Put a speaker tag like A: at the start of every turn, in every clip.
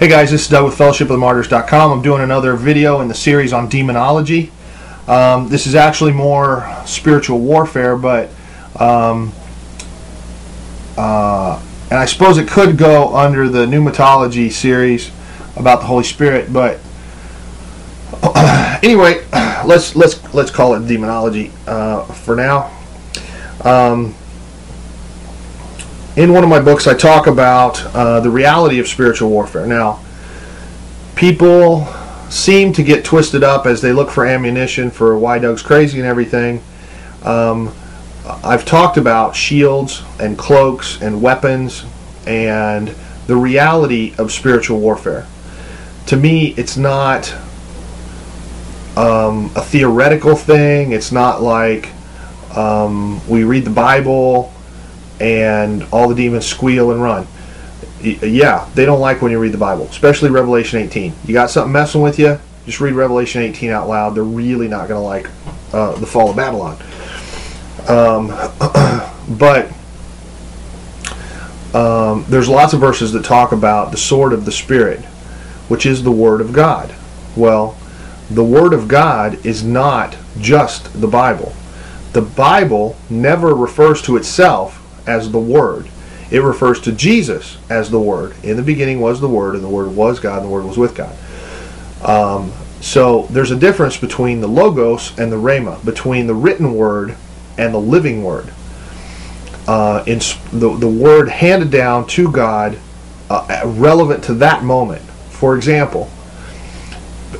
A: Hey guys, this is Doug with fellowshipofthemartyrs.com. I'm doing another video in the series on demonology. Um, this is actually more spiritual warfare, but um, uh, and I suppose it could go under the pneumatology series about the Holy Spirit, but anyway, let's let's let's call it demonology uh, for now. Um, in one of my books, I talk about uh, the reality of spiritual warfare. Now, people seem to get twisted up as they look for ammunition for why Doug's crazy and everything. Um, I've talked about shields and cloaks and weapons and the reality of spiritual warfare. To me, it's not um, a theoretical thing. It's not like um, we read the Bible and all the demons squeal and run. Yeah, they don't like when you read the Bible, especially Revelation 18. You got something messing with you? Just read Revelation 18 out loud. They're really not going to like uh, the fall of Babylon. Um, but um, there's lots of verses that talk about the sword of the Spirit, which is the Word of God. Well, the Word of God is not just the Bible. The Bible never refers to itself as the Word. It refers to Jesus as the Word. In the beginning was the Word, and the Word was God, and the Word was with God. Um, so there's a difference between the Logos and the Rhema, between the written Word and the living Word. Uh, in the, the Word handed down to God, uh, relevant to that moment. For example,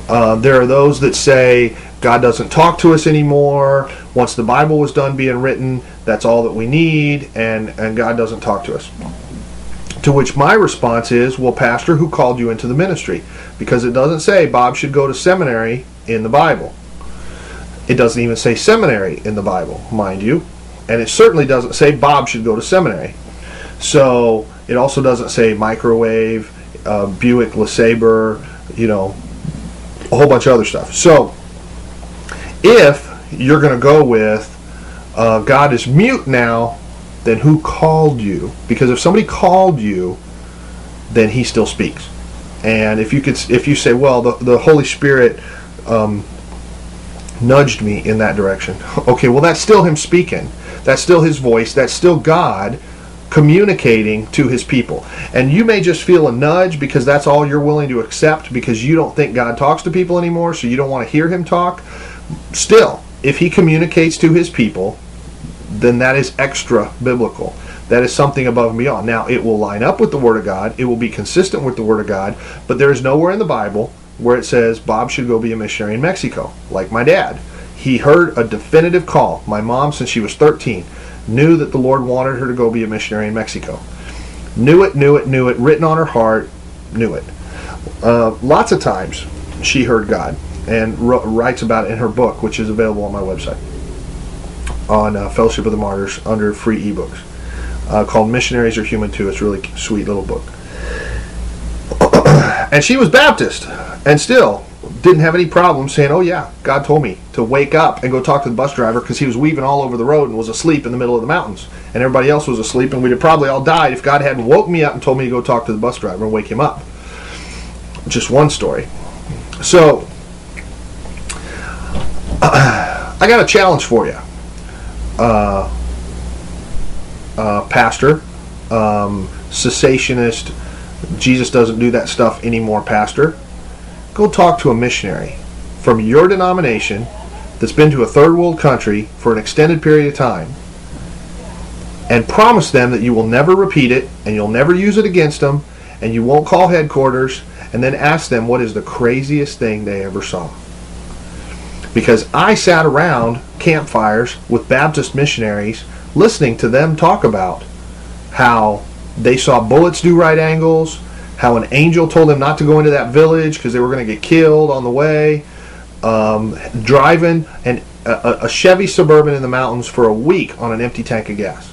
A: uh, there are those that say God doesn't talk to us anymore. Once the Bible was done being written, that's all that we need, and, and God doesn't talk to us. To which my response is, well, Pastor, who called you into the ministry? Because it doesn't say Bob should go to seminary in the Bible. It doesn't even say seminary in the Bible, mind you. And it certainly doesn't say Bob should go to seminary. So it also doesn't say microwave, uh, Buick LeSabre, you know, a whole bunch of other stuff. So if you're going to go with uh, God is mute now, then who called you? Because if somebody called you, then He still speaks. And if you could, if you say, well, the, the Holy Spirit um, nudged me in that direction. Okay, well, that's still Him speaking. That's still His voice. That's still God communicating to His people. And you may just feel a nudge because that's all you're willing to accept because you don't think God talks to people anymore, so you don't want to hear Him talk. Still, if he communicates to his people, then that is extra biblical. That is something above and beyond. Now, it will line up with the Word of God, it will be consistent with the Word of God, but there is nowhere in the Bible where it says Bob should go be a missionary in Mexico, like my dad. He heard a definitive call. My mom, since she was 13, knew that the Lord wanted her to go be a missionary in Mexico. Knew it, knew it, knew it, written on her heart, knew it. Uh, lots of times she heard God and writes about it in her book, which is available on my website on uh, Fellowship of the Martyrs under free ebooks uh, called Missionaries Are Human Too. It's really sweet little book. and she was Baptist and still didn't have any problem saying, Oh, yeah, God told me to wake up and go talk to the bus driver because he was weaving all over the road and was asleep in the middle of the mountains. And everybody else was asleep, and we'd have probably all died if God hadn't woke me up and told me to go talk to the bus driver and wake him up. Just one story. So, I got a challenge for you, uh, uh, Pastor, um, cessationist. Jesus doesn't do that stuff anymore, Pastor. Go talk to a missionary from your denomination that's been to a third world country for an extended period of time and promise them that you will never repeat it and you'll never use it against them and you won't call headquarters and then ask them what is the craziest thing they ever saw because I sat around campfires with Baptist missionaries listening to them talk about how they saw bullets do right angles, how an angel told them not to go into that village because they were going to get killed on the way, um, driving an, a, a Chevy Suburban in the mountains for a week on an empty tank of gas.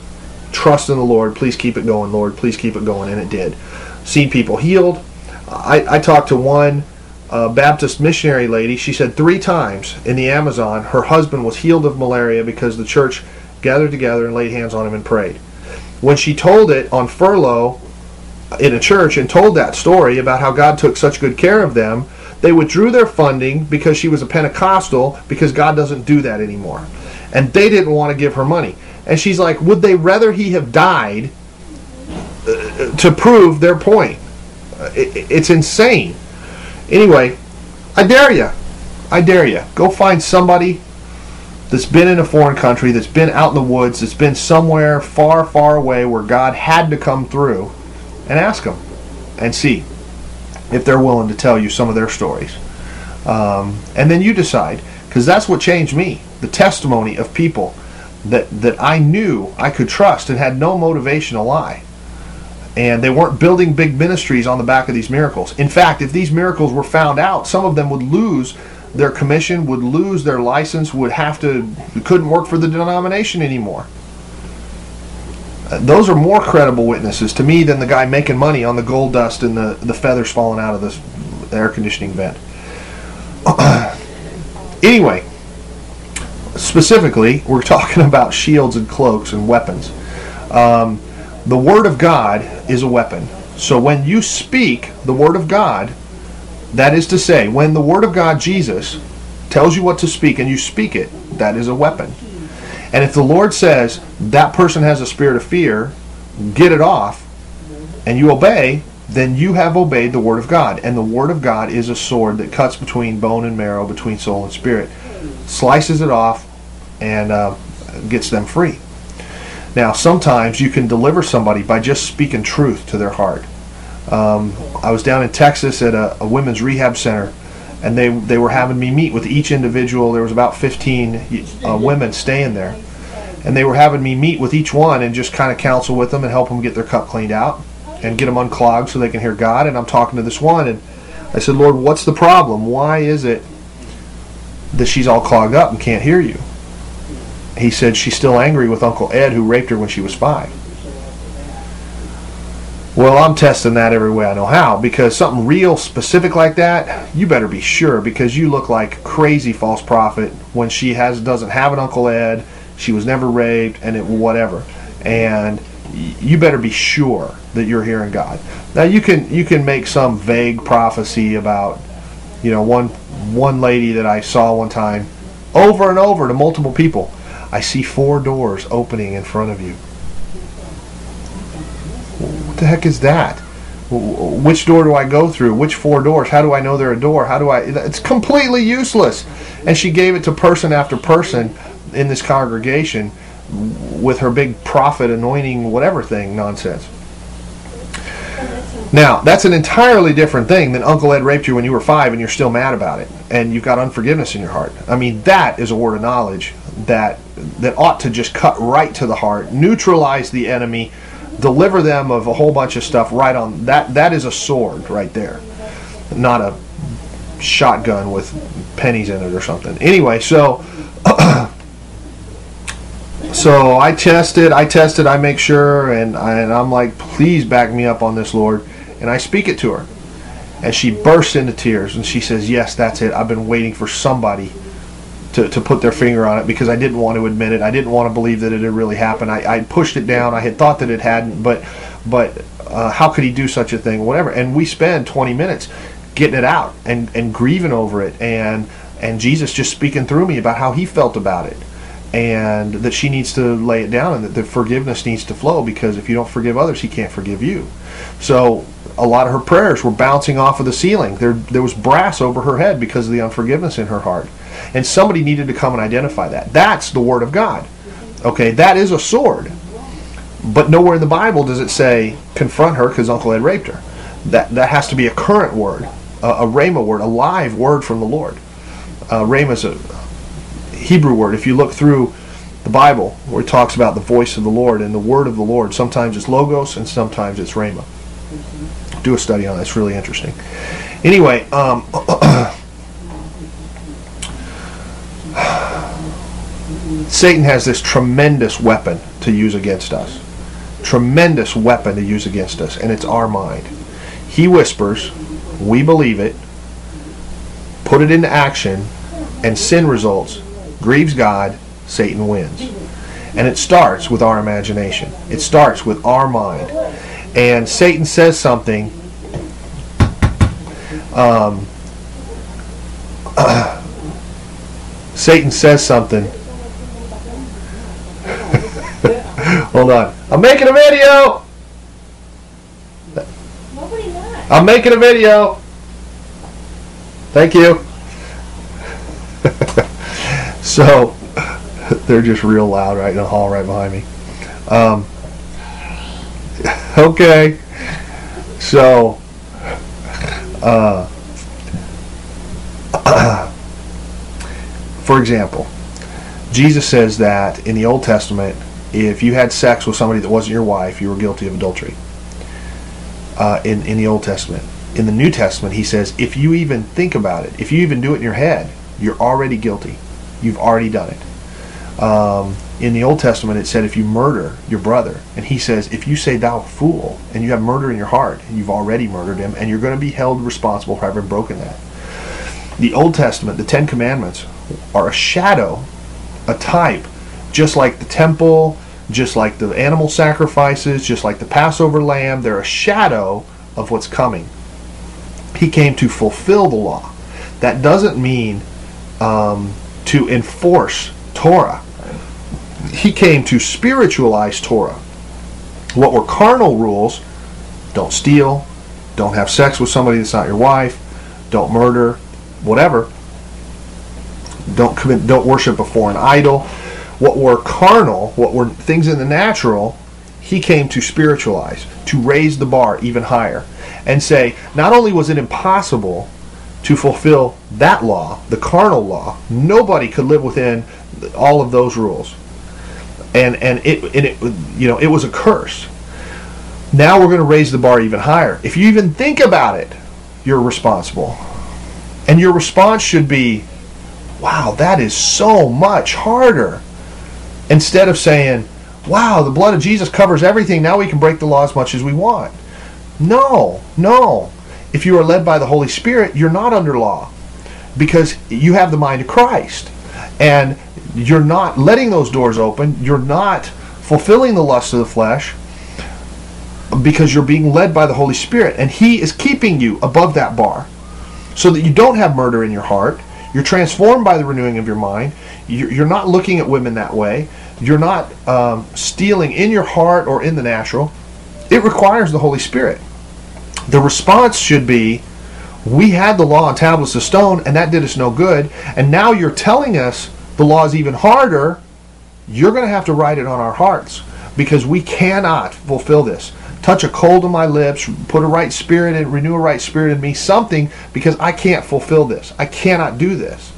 A: Trust in the Lord. Please keep it going, Lord. Please keep it going. And it did. Seen people healed. I, I talked to one a Baptist missionary lady, she said three times in the Amazon her husband was healed of malaria because the church gathered together and laid hands on him and prayed. When she told it on furlough in a church and told that story about how God took such good care of them, they withdrew their funding because she was a Pentecostal because God doesn't do that anymore. And they didn't want to give her money. And she's like, would they rather he have died uh, to prove their point? Uh, it's insane. Anyway, I dare you. I dare you. Go find somebody that's been in a foreign country, that's been out in the woods, that's been somewhere far, far away where God had to come through, and ask them and see if they're willing to tell you some of their stories. Um, and then you decide, because that's what changed me the testimony of people that, that I knew I could trust and had no motivation to lie. And they weren't building big ministries on the back of these miracles. In fact, if these miracles were found out, some of them would lose their commission, would lose their license, would have to, couldn't work for the denomination anymore. Uh, those are more credible witnesses to me than the guy making money on the gold dust and the, the feathers falling out of this air conditioning vent. anyway, specifically, we're talking about shields and cloaks and weapons. Um, the Word of God is a weapon. So when you speak the Word of God, that is to say, when the Word of God, Jesus, tells you what to speak and you speak it, that is a weapon. And if the Lord says that person has a spirit of fear, get it off, and you obey, then you have obeyed the Word of God. And the Word of God is a sword that cuts between bone and marrow, between soul and spirit, slices it off, and uh, gets them free. Now, sometimes you can deliver somebody by just speaking truth to their heart. Um, I was down in Texas at a, a, women's rehab center, and they they were having me meet with each individual. There was about 15 uh, women staying there, and they were having me meet with each one and just kind of counsel with them and help them get their cup cleaned out and get them unclogged so they can hear God. And I'm talking to this one, and I said, Lord, what's the problem? Why is it that she's all clogged up and can't hear you? He said she's still angry with Uncle Ed who raped her when she was five. Well, I'm testing that every way I know how because something real specific like that, you better be sure because you look like crazy false prophet when she has doesn't have an Uncle Ed, she was never raped, and it whatever. And you better be sure that you're hearing God. Now you can you can make some vague prophecy about, you know, one one lady that I saw one time over and over to multiple people. I see four doors opening in front of you What the heck is that? Which door do I go through? Which four doors? How do I know they're a door? How do I? It's completely useless. And she gave it to person after person in this congregation with her big prophet anointing whatever thing nonsense. Now, that's an entirely different thing than Uncle Ed raped you when you were five and you're still mad about it and you've got unforgiveness in your heart. I mean, that is a word of knowledge that that ought to just cut right to the heart, neutralize the enemy, deliver them of a whole bunch of stuff right on that that is a sword right there not a shotgun with pennies in it or something. Anyway so so I tested I tested I make sure and, I, and I'm like please back me up on this Lord. And I speak it to her. And she bursts into tears and she says yes that's it. I've been waiting for somebody to, to put their finger on it because I didn't want to admit it. I didn't want to believe that it had really happened. I, I pushed it down. I had thought that it hadn't, but but uh, how could he do such a thing? Whatever. And we spend 20 minutes getting it out and, and grieving over it and and Jesus just speaking through me about how he felt about it and that she needs to lay it down and that the forgiveness needs to flow because if you don't forgive others, he can't forgive you. So a lot of her prayers were bouncing off of the ceiling. There, there was brass over her head because of the unforgiveness in her heart. And somebody needed to come and identify that. That's the Word of God. Okay, that is a sword. But nowhere in the Bible does it say confront her because Uncle Ed raped her. That, that has to be a current word, a, a rhema word, a live word from the Lord. Uh, rhema is a Hebrew word. If you look through the Bible, where it talks about the voice of the Lord and the word of the Lord, sometimes it's logos and sometimes it's rhema. Do a study on that. It's really interesting. Anyway, um, Satan has this tremendous weapon to use against us. Tremendous weapon to use against us, and it's our mind. He whispers, we believe it, put it into action, and sin results. Grieves God, Satan wins. And it starts with our imagination. It starts with our mind. and Satan says something, um, Satan says something. Hold on. I'm making a video. I'm making a video. Thank you. so they're just real loud right in the hall right behind me. Um, okay. So, uh, for example, Jesus says that in the Old Testament, if you had sex with somebody that wasn't your wife, you were guilty of adultery. Uh, in in the Old Testament, in the New Testament, he says if you even think about it, if you even do it in your head, you're already guilty. You've already done it. Um, in the Old Testament, it said if you murder your brother, and he says if you say thou fool, and you have murder in your heart, you've already murdered him, and you're going to be held responsible for having broken that. The Old Testament, the Ten Commandments, are a shadow, a type, just like the temple, just like the animal sacrifices, just like the Passover lamb. They're a shadow of what's coming. He came to fulfill the law. That doesn't mean um, to enforce Torah. He came to spiritualize Torah. What were carnal rules? Don't steal, don't have sex with somebody that's not your wife, don't murder, whatever. Don't commit, don't worship before an idol. What were carnal, what were things in the natural, he came to spiritualize, to raise the bar even higher, and say not only was it impossible to fulfill that law, the carnal law, nobody could live within all of those rules, and and it and it you know it was a curse. Now we're going to raise the bar even higher. If you even think about it, you're responsible, and your response should be, "Wow, that is so much harder." Instead of saying, wow, the blood of Jesus covers everything, now we can break the law as much as we want. No, no. If you are led by the Holy Spirit, you're not under law because you have the mind of Christ. And you're not letting those doors open, you're not fulfilling the lust of the flesh because you're being led by the Holy Spirit. And He is keeping you above that bar so that you don't have murder in your heart. You're transformed by the renewing of your mind. You're not looking at women that way. You're not um, stealing in your heart or in the natural. It requires the Holy Spirit. The response should be we had the law on tablets of stone, and that did us no good. And now you're telling us the law is even harder. You're going to have to write it on our hearts because we cannot fulfill this. Touch a cold on my lips, put a right spirit in, renew a right spirit in me, something because I can't fulfill this. I cannot do this.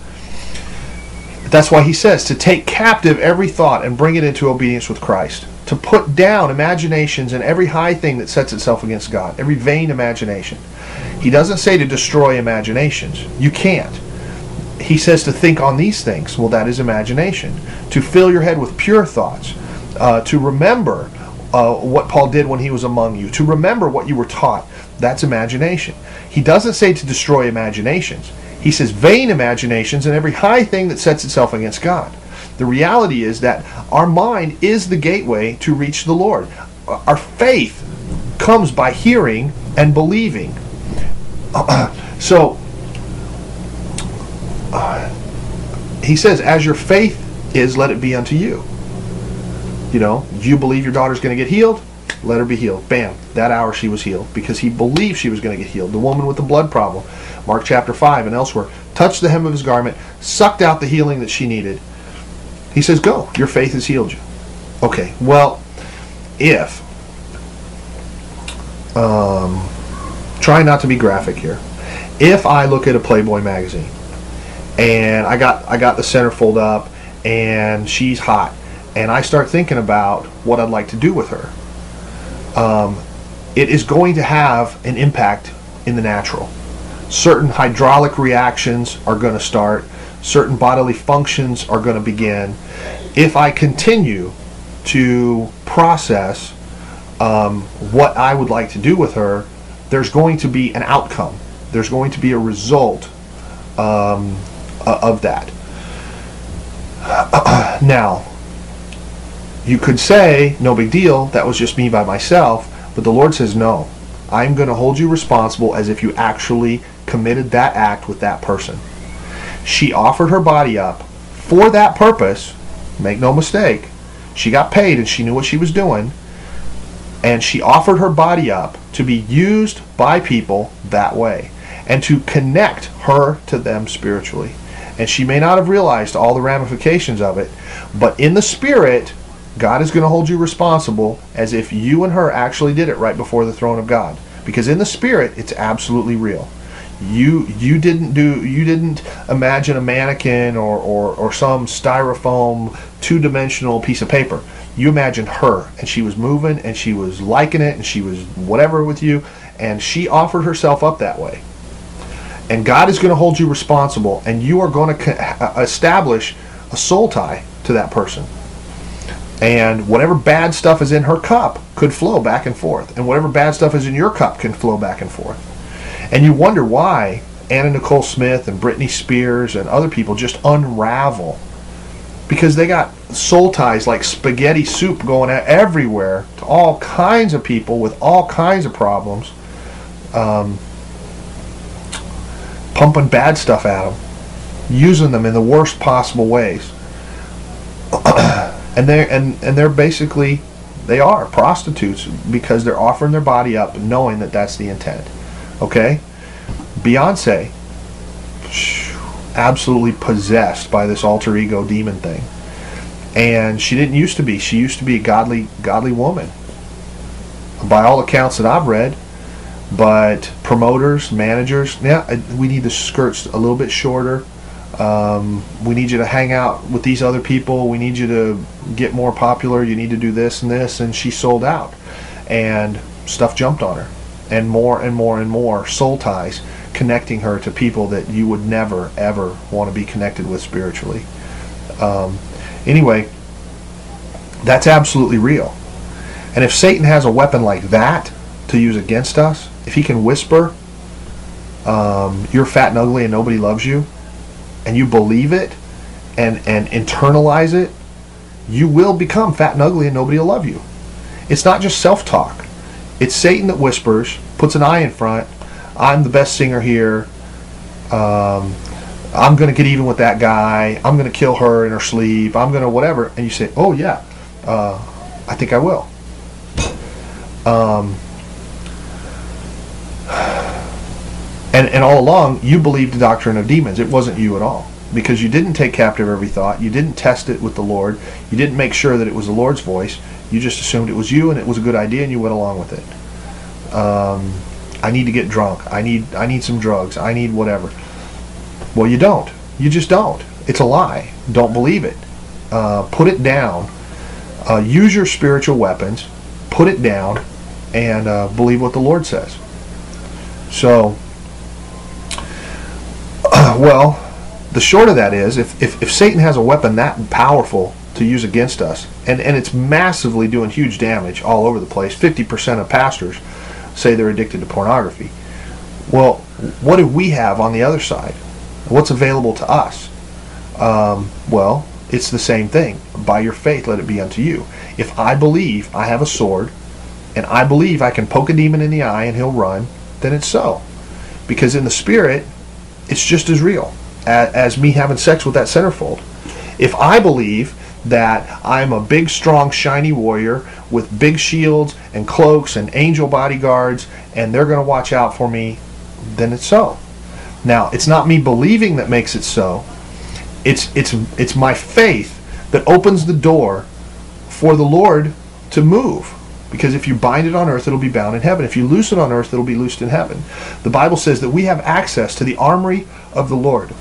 A: That's why he says to take captive every thought and bring it into obedience with Christ. To put down imaginations and every high thing that sets itself against God, every vain imagination. He doesn't say to destroy imaginations. You can't. He says to think on these things. Well, that is imagination. To fill your head with pure thoughts. Uh, to remember uh, what Paul did when he was among you. To remember what you were taught. That's imagination. He doesn't say to destroy imaginations. He says vain imaginations and every high thing that sets itself against God. The reality is that our mind is the gateway to reach the Lord. Our faith comes by hearing and believing. so, uh, he says, as your faith is, let it be unto you. You know, you believe your daughter's going to get healed, let her be healed. Bam, that hour she was healed because he believed she was going to get healed. The woman with the blood problem Mark chapter 5 and elsewhere, touched the hem of his garment, sucked out the healing that she needed. He says, Go, your faith has healed you. Okay, well, if, um, try not to be graphic here. If I look at a Playboy magazine and I got I got the centerfold up and she's hot and I start thinking about what I'd like to do with her, um, it is going to have an impact in the natural certain hydraulic reactions are going to start, certain bodily functions are going to begin. If I continue to process um, what I would like to do with her, there's going to be an outcome. There's going to be a result um, of that. now, you could say, no big deal, that was just me by myself. But the Lord says, no, I'm going to hold you responsible as if you actually committed that act with that person. She offered her body up for that purpose. Make no mistake. She got paid and she knew what she was doing. And she offered her body up to be used by people that way and to connect her to them spiritually. And she may not have realized all the ramifications of it, but in the spirit, God is going to hold you responsible as if you and her actually did it right before the throne of God. Because in the spirit, it's absolutely real. You you didn't do you didn't imagine a mannequin or, or, or some styrofoam two dimensional piece of paper. You imagined her and she was moving and she was liking it and she was whatever with you and she offered herself up that way. And God is going to hold you responsible and you are going to uh, establish a soul tie to that person and whatever bad stuff is in her cup could flow back and forth. And whatever bad stuff is in your cup can flow back and forth. And you wonder why anna nicole smith and britney spears and other people just unravel. Because they got soul ties like spaghetti soup going out everywhere to all kinds of people with all kinds of problems. Um, pumping bad stuff at them using them in the worst possible ways and they're and, and they're basically they are prostitutes because they're offering their body up knowing that that's the intent okay? Beyonce absolutely possessed by this alter ego demon thing. And she didn't used to be. She used to be a godly godly woman. By all accounts that i've read but promoters managers yeah we need the skirts a little bit shorter um, we need you to hang out with these other people. We need you to get more popular. You need to do this and this. And she sold out. And stuff jumped on her. And more and more and more soul ties connecting her to people that you would never, ever want to be connected with spiritually. Um, anyway, that's absolutely real. And if Satan has a weapon like that to use against us, if he can whisper, um, you're fat and ugly and nobody loves you, and you believe it and, and internalize it, you will become fat and ugly and nobody will love you. It's not just self talk, it's Satan that whispers, puts an I in front. I'm the best singer here. Um, I'm going to get even with that guy. I'm going to kill her in her sleep. I'm going to whatever. And you say, oh, yeah, uh, I think I will. Um, And, and all along, you believed the doctrine of demons. It wasn't you at all. Because you didn't take captive every thought. You didn't test it with the Lord. You didn't make sure that it was the Lord's voice. You just assumed it was you and it was a good idea and you went along with it. Um, I need to get drunk. I need, I need some drugs. I need whatever. Well, you don't. You just don't. It's a lie. Don't believe it. Uh, put it down. Uh, use your spiritual weapons. Put it down and uh, believe what the Lord says. So, well, the short of that is if, if, if Satan has a weapon that powerful to use against us, and, and it's massively doing huge damage all over the place, 50% of pastors say they're addicted to pornography. Well, what do we have on the other side? What's available to us? Um, well, it's the same thing. By your faith, let it be unto you. If I believe I have a sword, and I believe I can poke a demon in the eye and he'll run, then it's so. Because in the spirit, it's just as real as, as me having sex with that centerfold. If I believe that I'm a big, strong, shiny warrior with big shields and cloaks and angel bodyguards, and they're going to watch out for me, then it's so. Now, it's not me believing that makes it so. It's it's it's my faith that opens the door for the Lord to move. Because if you bind it on earth, it'll be bound in heaven. If you loose it on earth, it'll be loosed in heaven. The Bible says that we have access to the armory of the Lord.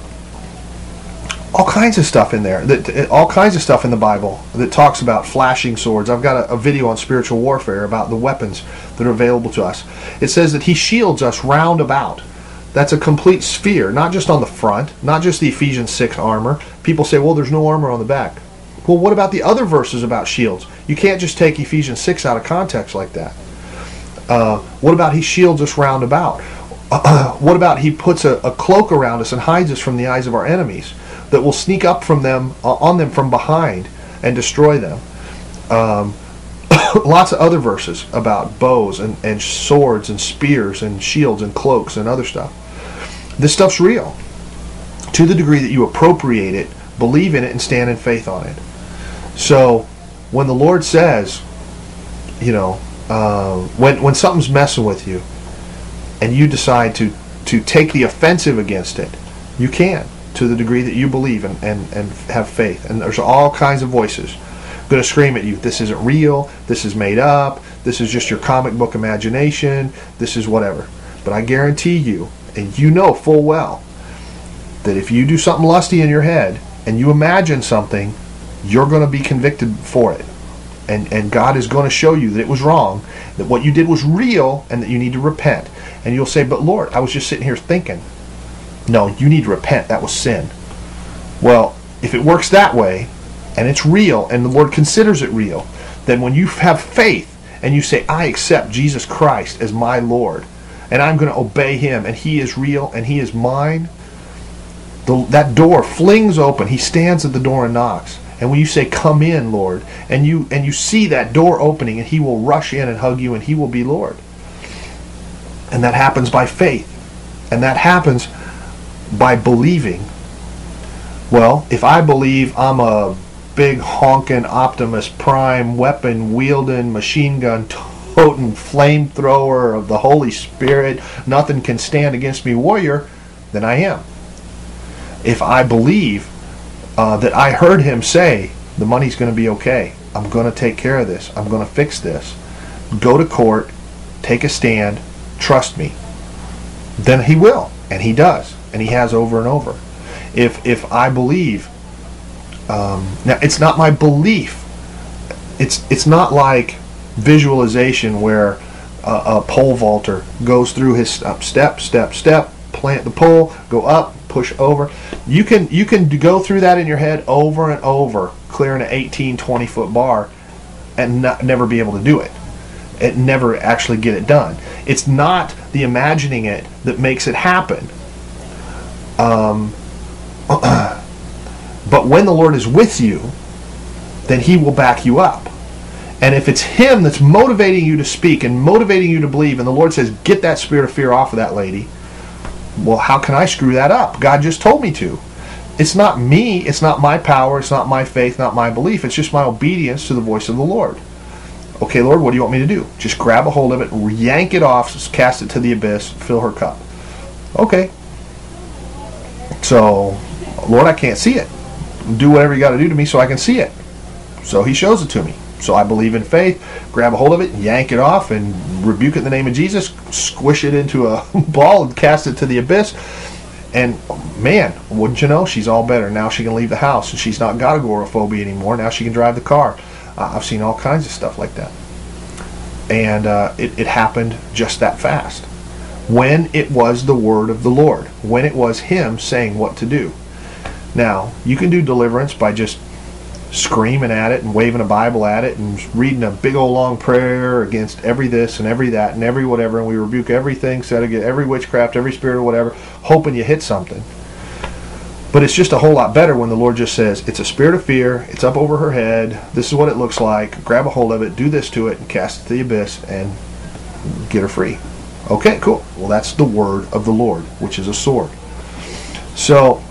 A: All kinds of stuff in there. That all kinds of stuff in the Bible that talks about flashing swords. I've got a, a video on spiritual warfare about the weapons that are available to us. It says that He shields us round about. That's a complete sphere, not just on the front, not just the Ephesians 6 armor. People say, well, there's no armor on the back. Well, what about the other verses about shields? You can't just take Ephesians 6 out of context like that. Uh, what about he shields us round about? Uh, what about he puts a, a, cloak around us and hides us from the eyes of our enemies that will sneak up from them uh, on them from behind and destroy them? Um, lots of other verses about bows and, and swords and spears and shields and cloaks and other stuff. This stuff's real to the degree that you appropriate it, believe in it, and stand in faith on it. So when the Lord says, you know, uh, when when something's messing with you, and you decide to to take the offensive against it, you can to the degree that you believe and, and, and have faith. And there's all kinds of voices going to scream at you. This isn't real. This is made up. This is just your comic book imagination. This is whatever. But I guarantee you, and you know full well, that if you do something lusty in your head and you imagine something, you're going to be convicted for it. And, and God is going to show you that it was wrong, that what you did was real, and that you need to repent. And you'll say, But Lord, I was just sitting here thinking. No, you need to repent. That was sin. Well, if it works that way, and it's real, and the Lord considers it real, then when you have faith and you say, I accept Jesus Christ as my Lord, and I'm going to obey him, and he is real, and he is mine, the, that door flings open. He stands at the door and knocks. And when you say, "Come in, Lord," and you and you see that door opening, and He will rush in and hug you, and He will be Lord. And that happens by faith, and that happens by believing. Well, if I believe I'm a big honking Optimus Prime weapon wielding machine gun toting flamethrower of the Holy Spirit, nothing can stand against me warrior, then I am. If I believe uh, that I heard him say, the money's going to be okay. I'm going to take care of this. I'm going to fix this. Go to court, take a stand, trust me. Then he will, and he does, and he has over and over. If if I believe, um, now it's not my belief. It's it's not like visualization where a, a pole vaulter goes through his step, step, step, step, plant the pole, go up, push over. You can you can go through that in your head over and over, clearing an 18, 20 foot bar, and not, never be able to do it. It never actually get it done. It's not the imagining it that makes it happen. Um, but when the Lord is with you, then He will back you up. And if it's Him that's motivating you to speak and motivating you to believe, and the Lord says, "Get that spirit of fear off of that lady," well, how can I screw that up? God just told me to. It's not me, it's not my power, it's not my faith, not my belief. It's just my obedience to the voice of the Lord. Okay, Lord, what do you want me to do? Just grab a hold of it, yank it off, cast it to the abyss, fill her cup. Okay. So, Lord, I can't see it. Do whatever you got to do to me so I can see it. So he shows it to me. So I believe in faith, grab a hold of it, yank it off, and rebuke it in the name of Jesus, squish it into a ball and cast it to the abyss. And man, wouldn't you know, she's all better. Now she can leave the house and she's not got agoraphobia anymore. Now she can drive the car. Uh, I've seen all kinds of stuff like that. And uh, it, it happened just that fast. When it was the word of the Lord, when it was Him saying what to do. Now, you can do deliverance by just screaming at it and waving a Bible at it and reading a big old long prayer against every this and every that and every whatever, and we rebuke everything, said against every witchcraft, every spirit or whatever, hoping you hit something. But it's just a whole lot better when the Lord just says, it's a spirit of fear, it's up over her head, this is what it looks like, grab a hold of it, do this to it, and cast it to the abyss, and get her free. Okay, cool. Well, that's the word of the Lord, which is a sword. So,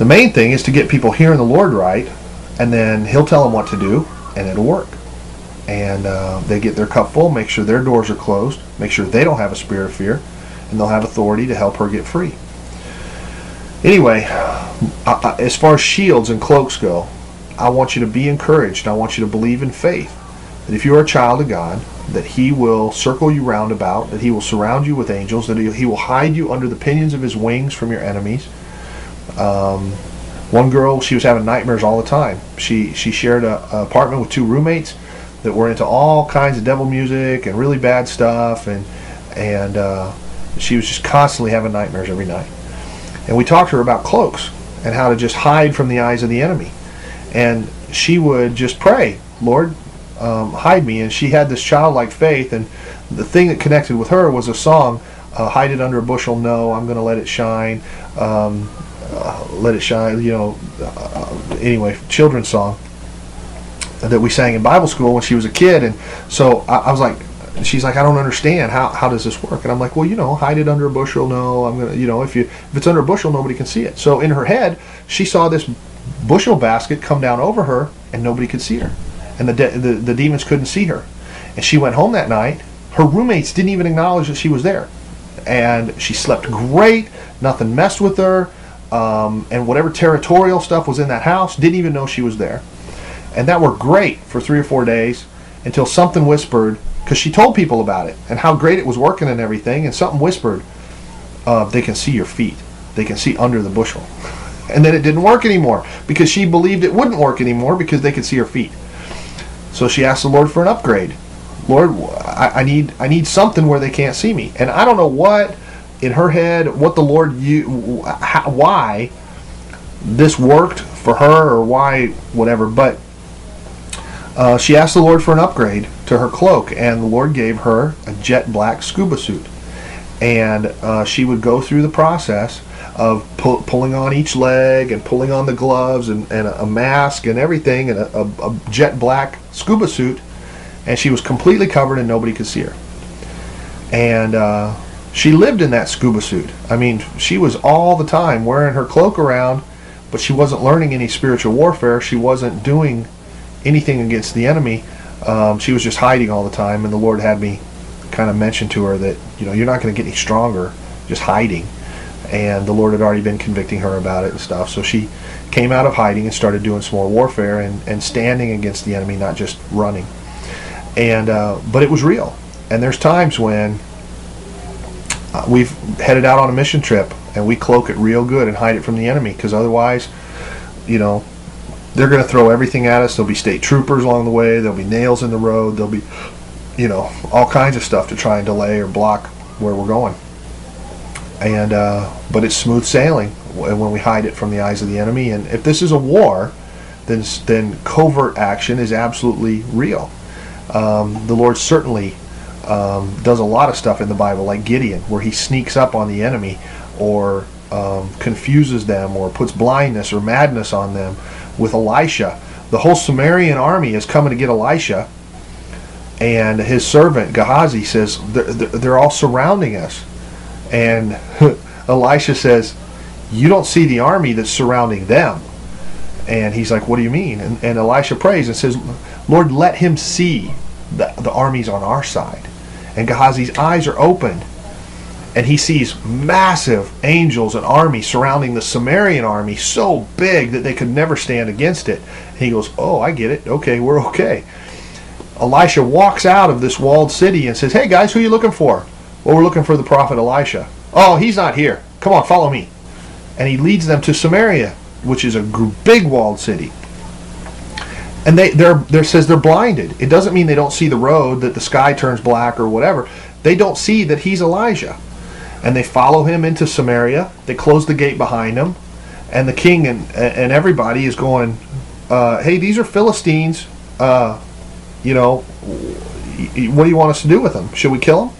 A: the main thing is to get people hearing the Lord right, and then He'll tell them what to do, and it'll work. And uh, they get their cup full, make sure their doors are closed, make sure they don't have a spirit of fear, and they'll have authority to help her get free. Anyway, uh, as far as shields and cloaks go, I want you to be encouraged. I want you to believe in faith that if you are a child of God, that He will circle you round about, that He will surround you with angels, that He will hide you under the pinions of His wings from your enemies um, one girl, she was having nightmares all the time. She she shared a, a, apartment with two roommates that were into all kinds of devil music and really bad stuff, and and uh, she was just constantly having nightmares every night. And we talked to her about cloaks and how to just hide from the eyes of the enemy. And she would just pray, Lord, um, hide me. And she had this childlike faith, and the thing that connected with her was a song, uh, "Hide it under a bushel." No, I'm going to let it shine. Um, uh, let it shine you know uh, anyway children's song that we sang in Bible school when she was a kid, and so I, I was like, she's like, I don't understand how how does this work? And I'm like, well, you know, hide it under a bushel. No, I'm gonna, you know, if you if it's under a bushel, nobody can see it. So in her head, she saw this bushel basket come down over her, and nobody could see her, and the de- the, the demons couldn't see her, and she went home that night. Her roommates didn't even acknowledge that she was there, and she slept great. Nothing messed with her, um, and whatever territorial stuff was in that house, didn't even know she was there, and that worked great for three or four days until something whispered because she told people about it and how great it was working and everything, and something whispered, uh, "They can see your feet. They can see under the bushel." and then it didn't work anymore because she believed it wouldn't work anymore because they could see her feet. So she asked the Lord for an upgrade. Lord, I, I need I need something where they can't see me, and I don't know what in her head what the Lord you how, why this worked for her or why whatever, but uh, she asked the Lord for an upgrade to her cloak, and the Lord gave her a jet black scuba suit. And uh, she would go through the process of pu- pulling on each leg and pulling on the gloves and, and a, a mask and everything and a, a, a, jet black scuba suit. And she was completely covered and nobody could see her. And uh, she lived in that scuba suit. I mean, she was all the time wearing her cloak around, but she wasn't learning any spiritual warfare. She wasn't doing anything against the enemy. Um, she was just hiding all the time, and the Lord had me kind of mention to her that you know you're not going to get any stronger just hiding. And the Lord had already been convicting her about it and stuff. So she came out of hiding and started doing some more warfare and, and standing against the enemy, not just running. And uh, but it was real. And there's times when uh, we've headed out on a mission trip and we cloak it real good and hide it from the enemy because otherwise, you know, they're going to throw everything at us. There'll be state troopers along the way. There'll be nails in the road. There'll be, you know, all kinds of stuff to try and delay or block where we're going. And uh, but it's smooth sailing when we hide it from the eyes of the enemy. And if this is a war, then then covert action is absolutely real. Um, the Lord certainly um, does a lot of stuff in the Bible, like Gideon, where he sneaks up on the enemy or um, confuses them or puts blindness or madness on them with Elisha. The whole Sumerian army is coming to get Elisha, and his servant Gehazi says they're, they're all surrounding us, and Elisha says, "You don't see the army that's surrounding them." And he's like, "What do you mean?" And, and Elisha prays and says, "Lord, let him see the, the armies on our side." And Gehazi's eyes are opened, and he sees massive angels and army surrounding the Sumerian army so big that they could never stand against it. And he goes, Oh, I get it. Okay, we're okay. Elisha walks out of this walled city and says, Hey guys, who are you looking for? Well, we're looking for the prophet Elisha. Oh, he's not here. Come on, follow me. And he leads them to Samaria, which is a big walled city. And they they're there says they're blinded. It doesn't mean they don't see the road, that the sky turns black or whatever. They don't see that he's Elijah and they follow him into Samaria. They close the gate behind him, and the king and and everybody is going, uh, "Hey, these are Philistines. Uh, you know, what do you want us to do with them? Should we kill them?"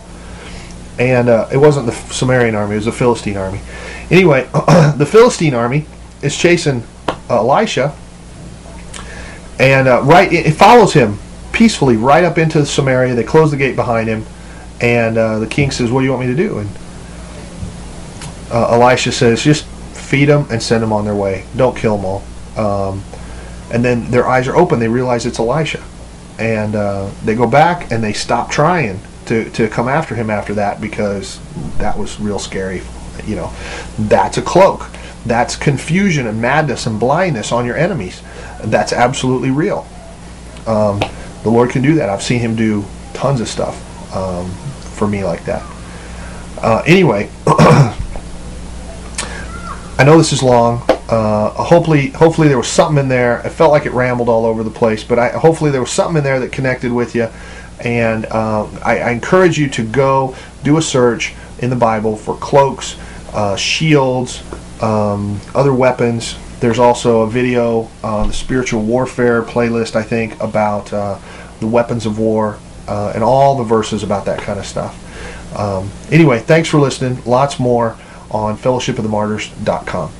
A: And uh, it wasn't the Sumerian army; it was the Philistine army. Anyway, the Philistine army is chasing Elisha, and uh, right it follows him peacefully right up into Samaria. They close the gate behind him, and uh, the king says, "What do you want me to do?" And uh, Elisha says, just feed them and send them on their way. Don't kill them all. Um, and then their eyes are open. They realize it's Elisha. And uh, they go back and they stop trying to, to come after him after that because that was real scary. You know, that's a cloak. That's confusion and madness and blindness on your enemies. That's absolutely real. Um, the Lord can do that. I've seen him do tons of stuff um, for me like that. Uh, anyway, I know this is long. Uh, hopefully, hopefully there was something in there. It felt like it rambled all over the place, but I, hopefully there was something in there that connected with you. And um, I, I, encourage you to go do a search in the Bible for cloaks, uh, shields, um, other weapons. There's also a video on the spiritual warfare playlist, I think, about uh, the weapons of war uh, and all the verses about that kind of stuff. Um, anyway, thanks for listening. Lots more on fellowshipofthemartyrs.com.